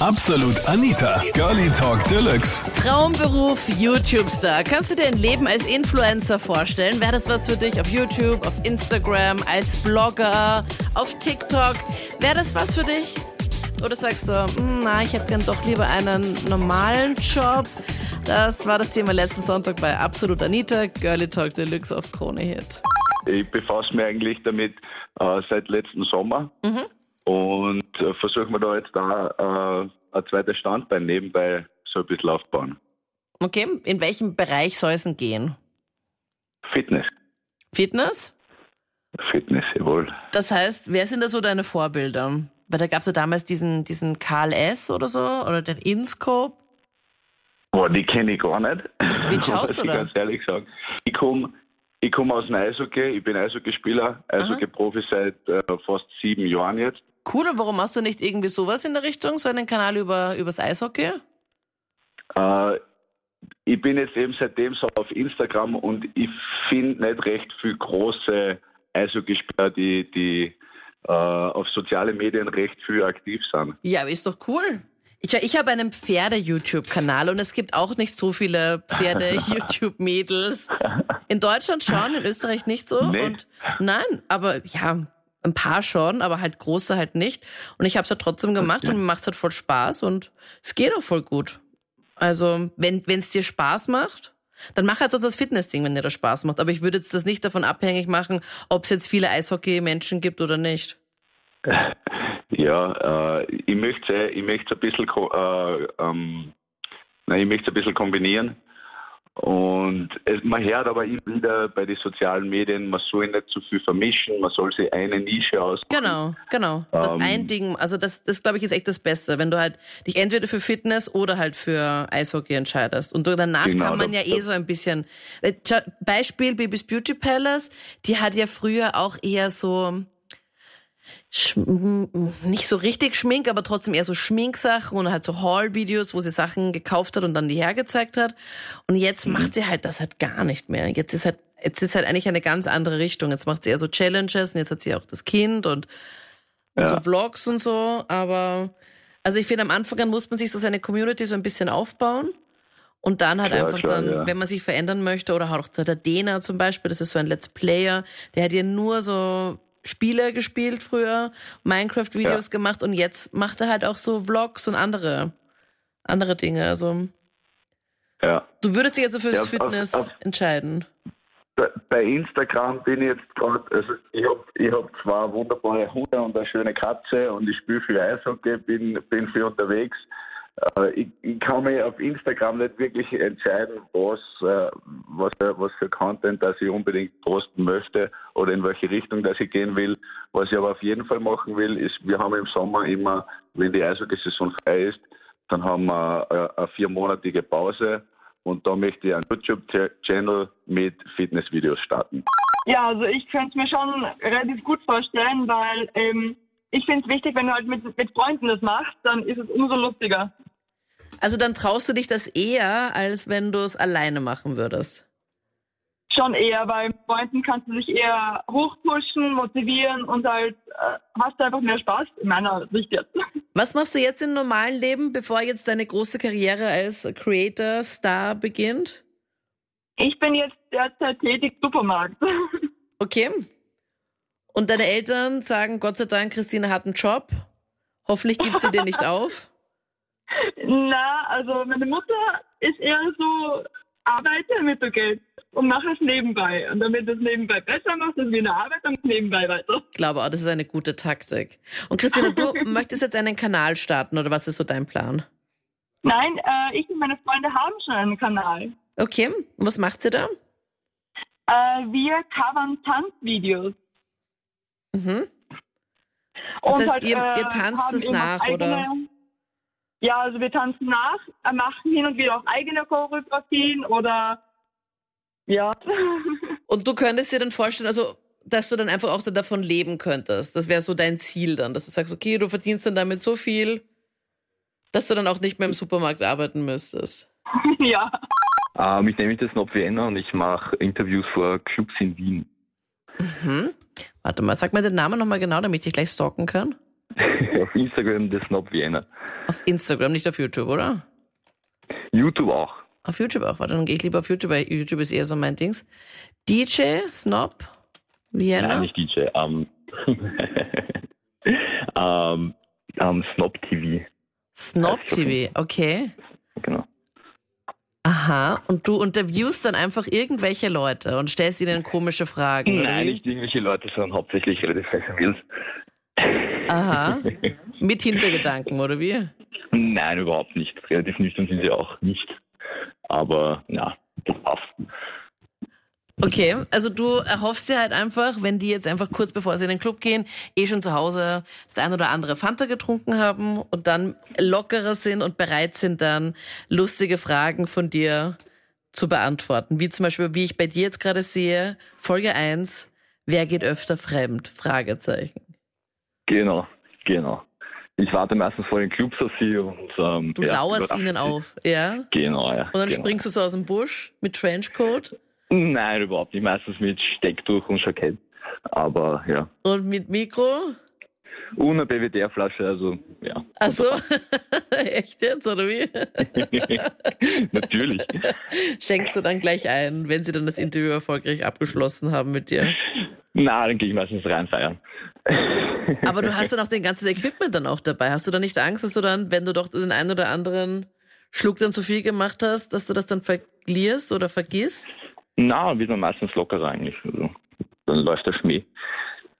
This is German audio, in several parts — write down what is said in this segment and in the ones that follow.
Absolut Anita, Girlie Talk Deluxe. Traumberuf YouTube-Star. Kannst du dir ein Leben als Influencer vorstellen? Wäre das was für dich auf YouTube, auf Instagram, als Blogger, auf TikTok? Wäre das was für dich? Oder sagst du, "Hm, na, ich hätte gern doch lieber einen normalen Job? Das war das Thema letzten Sonntag bei Absolut Anita, Girlie Talk Deluxe auf Krone Hit. Ich befasse mich eigentlich damit äh, seit letzten Sommer und äh, versuche mir da jetzt da äh, ein zweites Standbein nebenbei so ein bisschen aufbauen. Okay, in welchem Bereich soll es denn gehen? Fitness. Fitness? Fitness, jawohl. Das heißt, wer sind da so deine Vorbilder? Weil da gab es ja damals diesen, diesen Karl S. oder so, oder den InScope. Boah, die kenne ich gar nicht. Wie schaust du ich da? ganz ehrlich sagen. Ich komme ich komm aus dem Eishockey, ich bin Eishockeyspieler, Eishockey-Profi seit äh, fast sieben Jahren jetzt. Cool, und warum machst du nicht irgendwie sowas in der Richtung, so einen Kanal über übers Eishockey? Äh, ich bin jetzt eben seitdem so auf Instagram und ich finde nicht recht viel große Eishockeyspieler, die, die äh, auf soziale Medien recht viel aktiv sind. Ja, aber ist doch cool. Ich, ich habe einen Pferde-YouTube-Kanal und es gibt auch nicht so viele Pferde-YouTube-Mädels. In Deutschland schon, in Österreich nicht so. Nee. Und nein, aber ja, ein paar schon, aber halt große halt nicht. Und ich habe es halt trotzdem gemacht und mir macht es halt voll Spaß und es geht auch voll gut. Also, wenn es dir Spaß macht, dann mach halt so das Fitness-Ding, wenn dir das Spaß macht. Aber ich würde jetzt das nicht davon abhängig machen, ob es jetzt viele Eishockey-Menschen gibt oder nicht. Ja, äh, ich möchte ich möchte ein bisschen äh, ähm, nein, ich möchte ein bisschen kombinieren. Und es, man hört aber immer wieder bei den sozialen Medien, man soll nicht zu viel vermischen, man soll sich eine Nische aus. Genau, genau. Du hast Ähm, ein Ding, also das, das glaube ich ist echt das Beste, wenn du halt dich entweder für Fitness oder halt für Eishockey entscheidest. Und danach Genau, kann man da- ja eh so ein bisschen. Äh, Beispiel Babys Beauty Palace, die hat ja früher auch eher so Schm- nicht so richtig Schmink, aber trotzdem eher so Schminksachen und halt so Haul-Videos, wo sie Sachen gekauft hat und dann die hergezeigt hat. Und jetzt Mhm. macht sie halt das halt gar nicht mehr. Jetzt ist halt, jetzt ist halt eigentlich eine ganz andere Richtung. Jetzt macht sie eher so Challenges und jetzt hat sie auch das Kind und, und Ja. so Vlogs und so. Aber also ich finde, am Anfang an muss man sich so seine Community so ein bisschen aufbauen. Und dann halt Ja, einfach klar, dann, ja. wenn man sich verändern möchte, oder auch der Dena zum Beispiel, das ist so ein Let's Player, der hat ja nur so Spiele gespielt früher, Minecraft-Videos Ja. gemacht und jetzt macht er halt auch so Vlogs und andere, andere Dinge. Also Ja. du würdest dich also fürs Ja, auf- Fitness auf- entscheiden. Bei- Bei Instagram bin ich jetzt gerade, also ich habe ich hab zwei wunderbare Hunde und eine schöne Katze und ich spiele viel Eishockey, bin, bin viel unterwegs. Äh, Ich, ich kann mich auf Instagram nicht wirklich entscheiden, was, äh, was, was für Content das ich unbedingt posten möchte oder in welche Richtung das ich gehen will. Was ich aber auf jeden Fall machen will, ist, wir haben im Sommer immer, wenn die Eishockey-Saison frei ist, dann haben wir äh, eine viermonatige Pause und da möchte ich einen YouTube-Channel mit Fitnessvideos starten. Ja, also ich könnte es mir schon relativ gut vorstellen, weil ähm, ich finde es wichtig, wenn du halt mit, mit Freunden das machst, dann ist es umso lustiger. Also dann traust du dich das eher, als wenn du es alleine machen würdest. Schon eher, weil mit Freunden kannst du dich eher hochpushen, motivieren und halt äh, hast du einfach mehr Spaß, in meiner Sicht jetzt. Was machst du jetzt im normalen Leben, bevor jetzt deine große Karriere als Creator, Star beginnt? Ich bin jetzt derzeit tätig im Supermarkt. Okay. Und deine Eltern sagen, Gott sei Dank, Christine hat einen Job. Hoffentlich gibt sie dir nicht auf. Na, also meine Mutter ist eher so, arbeite, damit du Geld und mach es nebenbei. Und damit du es nebenbei besser machst, ist wie eine Arbeit, dann nebenbei weiter. Ich glaube auch, das ist eine gute Taktik. Und Christine, du möchtest jetzt einen Kanal starten oder was ist so dein Plan? Nein, äh, ich und meine Freunde haben schon einen Kanal. Okay, und was macht sie da? Äh, wir covern Tanzvideos. Mhm. Das Und heißt, halt, ihr- äh, ihr tanzt haben es nach, oder? Ja, also wir tanzen nach, äh, machen hin und wieder auch eigene Choreografien oder ja. Und du könntest dir dann vorstellen, also, dass du dann einfach auch so davon leben könntest. Das wäre so dein Ziel dann, dass du sagst, okay, du verdienst dann damit so viel, dass du dann auch nicht mehr im Supermarkt arbeiten müsstest. ja. Ähm, ich nenne mich das Nob Vienna und ich mache Interviews vor Clubs in Wien. Mhm. Warte mal, sag mir den Namen nochmal genau, damit ich dich gleich stalken kann. auf Instagram The Snob Vienna. Auf Instagram, nicht auf YouTube, oder? YouTube auch. Auf YouTube auch. Warte, dann gehe ich lieber auf YouTube, weil YouTube ist eher so mein Dings. DJ, Snob, Vienna. Nein, nicht DJ. Ähm, ähm, ähm, Snob TV. Snob TV, okay. Genau. Aha, und du interviewst dann einfach irgendwelche Leute und stellst ihnen komische Fragen. Nein, nicht irgendwelche Leute, sondern hauptsächlich relativ Festivals. Aha. Mit Hintergedanken, oder wie? Nein, überhaupt nicht. Relativ nüchtern sind sie auch nicht. Aber ja, das passt. Okay, also du erhoffst dir halt einfach, wenn die jetzt einfach kurz bevor sie in den Club gehen, eh schon zu Hause das ein oder andere Fanta getrunken haben und dann lockerer sind und bereit sind dann lustige Fragen von dir zu beantworten. Wie zum Beispiel, wie ich bei dir jetzt gerade sehe, Folge 1, wer geht öfter fremd? Fragezeichen. Genau, genau. Ich warte meistens vor den Clubs auf sie und ähm, Du ja, lauerst ihnen auf, ja? Genau, ja. Und dann genau. springst du so aus dem Busch mit Trenchcoat Nein, überhaupt nicht. Meistens mit Stecktuch und Jackett. Aber ja. und mit Mikro. Und eine BWDR-Flasche, also ja. Ach so, echt jetzt, oder wie? Natürlich. Schenkst du dann gleich ein, wenn sie dann das Interview erfolgreich abgeschlossen haben mit dir. Na, dann gehe ich meistens rein feiern. Aber du hast dann auch dein ganzes Equipment dann auch dabei. Hast du da nicht Angst, dass du dann, wenn du doch den einen oder anderen Schluck dann zu viel gemacht hast, dass du das dann verlierst oder vergisst? Na, wird man meistens lockerer eigentlich. Also, dann läuft der Schmäh.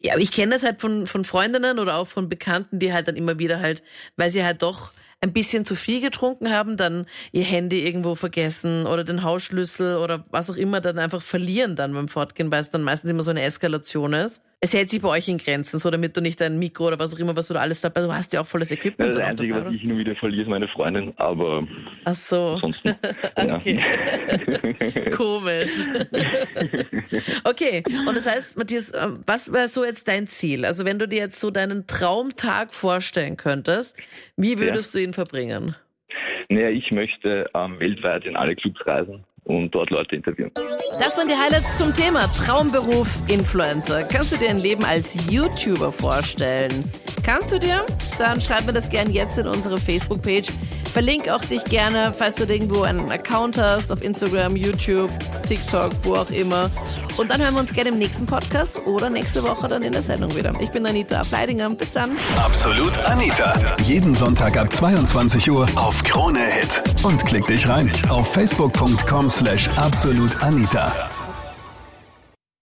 Ja, aber ich kenne das halt von, von Freundinnen oder auch von Bekannten, die halt dann immer wieder halt, weil sie halt doch ein bisschen zu viel getrunken haben, dann ihr Handy irgendwo vergessen oder den Hausschlüssel oder was auch immer dann einfach verlieren dann beim Fortgehen, weil es dann meistens immer so eine Eskalation ist. Es hält sich bei euch in Grenzen, so damit du nicht dein Mikro oder was auch immer, was du da alles dabei, du hast ja auch volles Equipment Das dann auch Einzige, dabei, was ich nur wieder verliere, ist meine Freundin, aber Ach so. ansonsten. ja. Okay. Komisch. okay, und das heißt, Matthias, ähm, was wäre so jetzt dein Ziel? Also wenn du dir jetzt so deinen Traumtag vorstellen könntest, wie würdest du ihn verbringen? Naja, ich möchte ähm, weltweit in alle Clubs reisen und dort Leute interviewen. Das waren die Highlights zum Thema Traumberuf Influencer. Kannst du dir ein Leben als YouTuber vorstellen? Kannst du dir? Dann schreib mir das gerne jetzt in unsere Facebook-Page. Verlink auch dich gerne, falls du irgendwo einen Account hast, auf Instagram, YouTube, TikTok, wo auch immer. Und dann hören wir uns gerne im nächsten Podcast oder nächste Woche dann in der Sendung wieder. Ich bin Anita Ableidinger. Bis dann. Absolut Anita. Jeden Sonntag ab 22 Uhr auf Krone Hit. Und klick dich rein auf facebook.com slash absolutanita.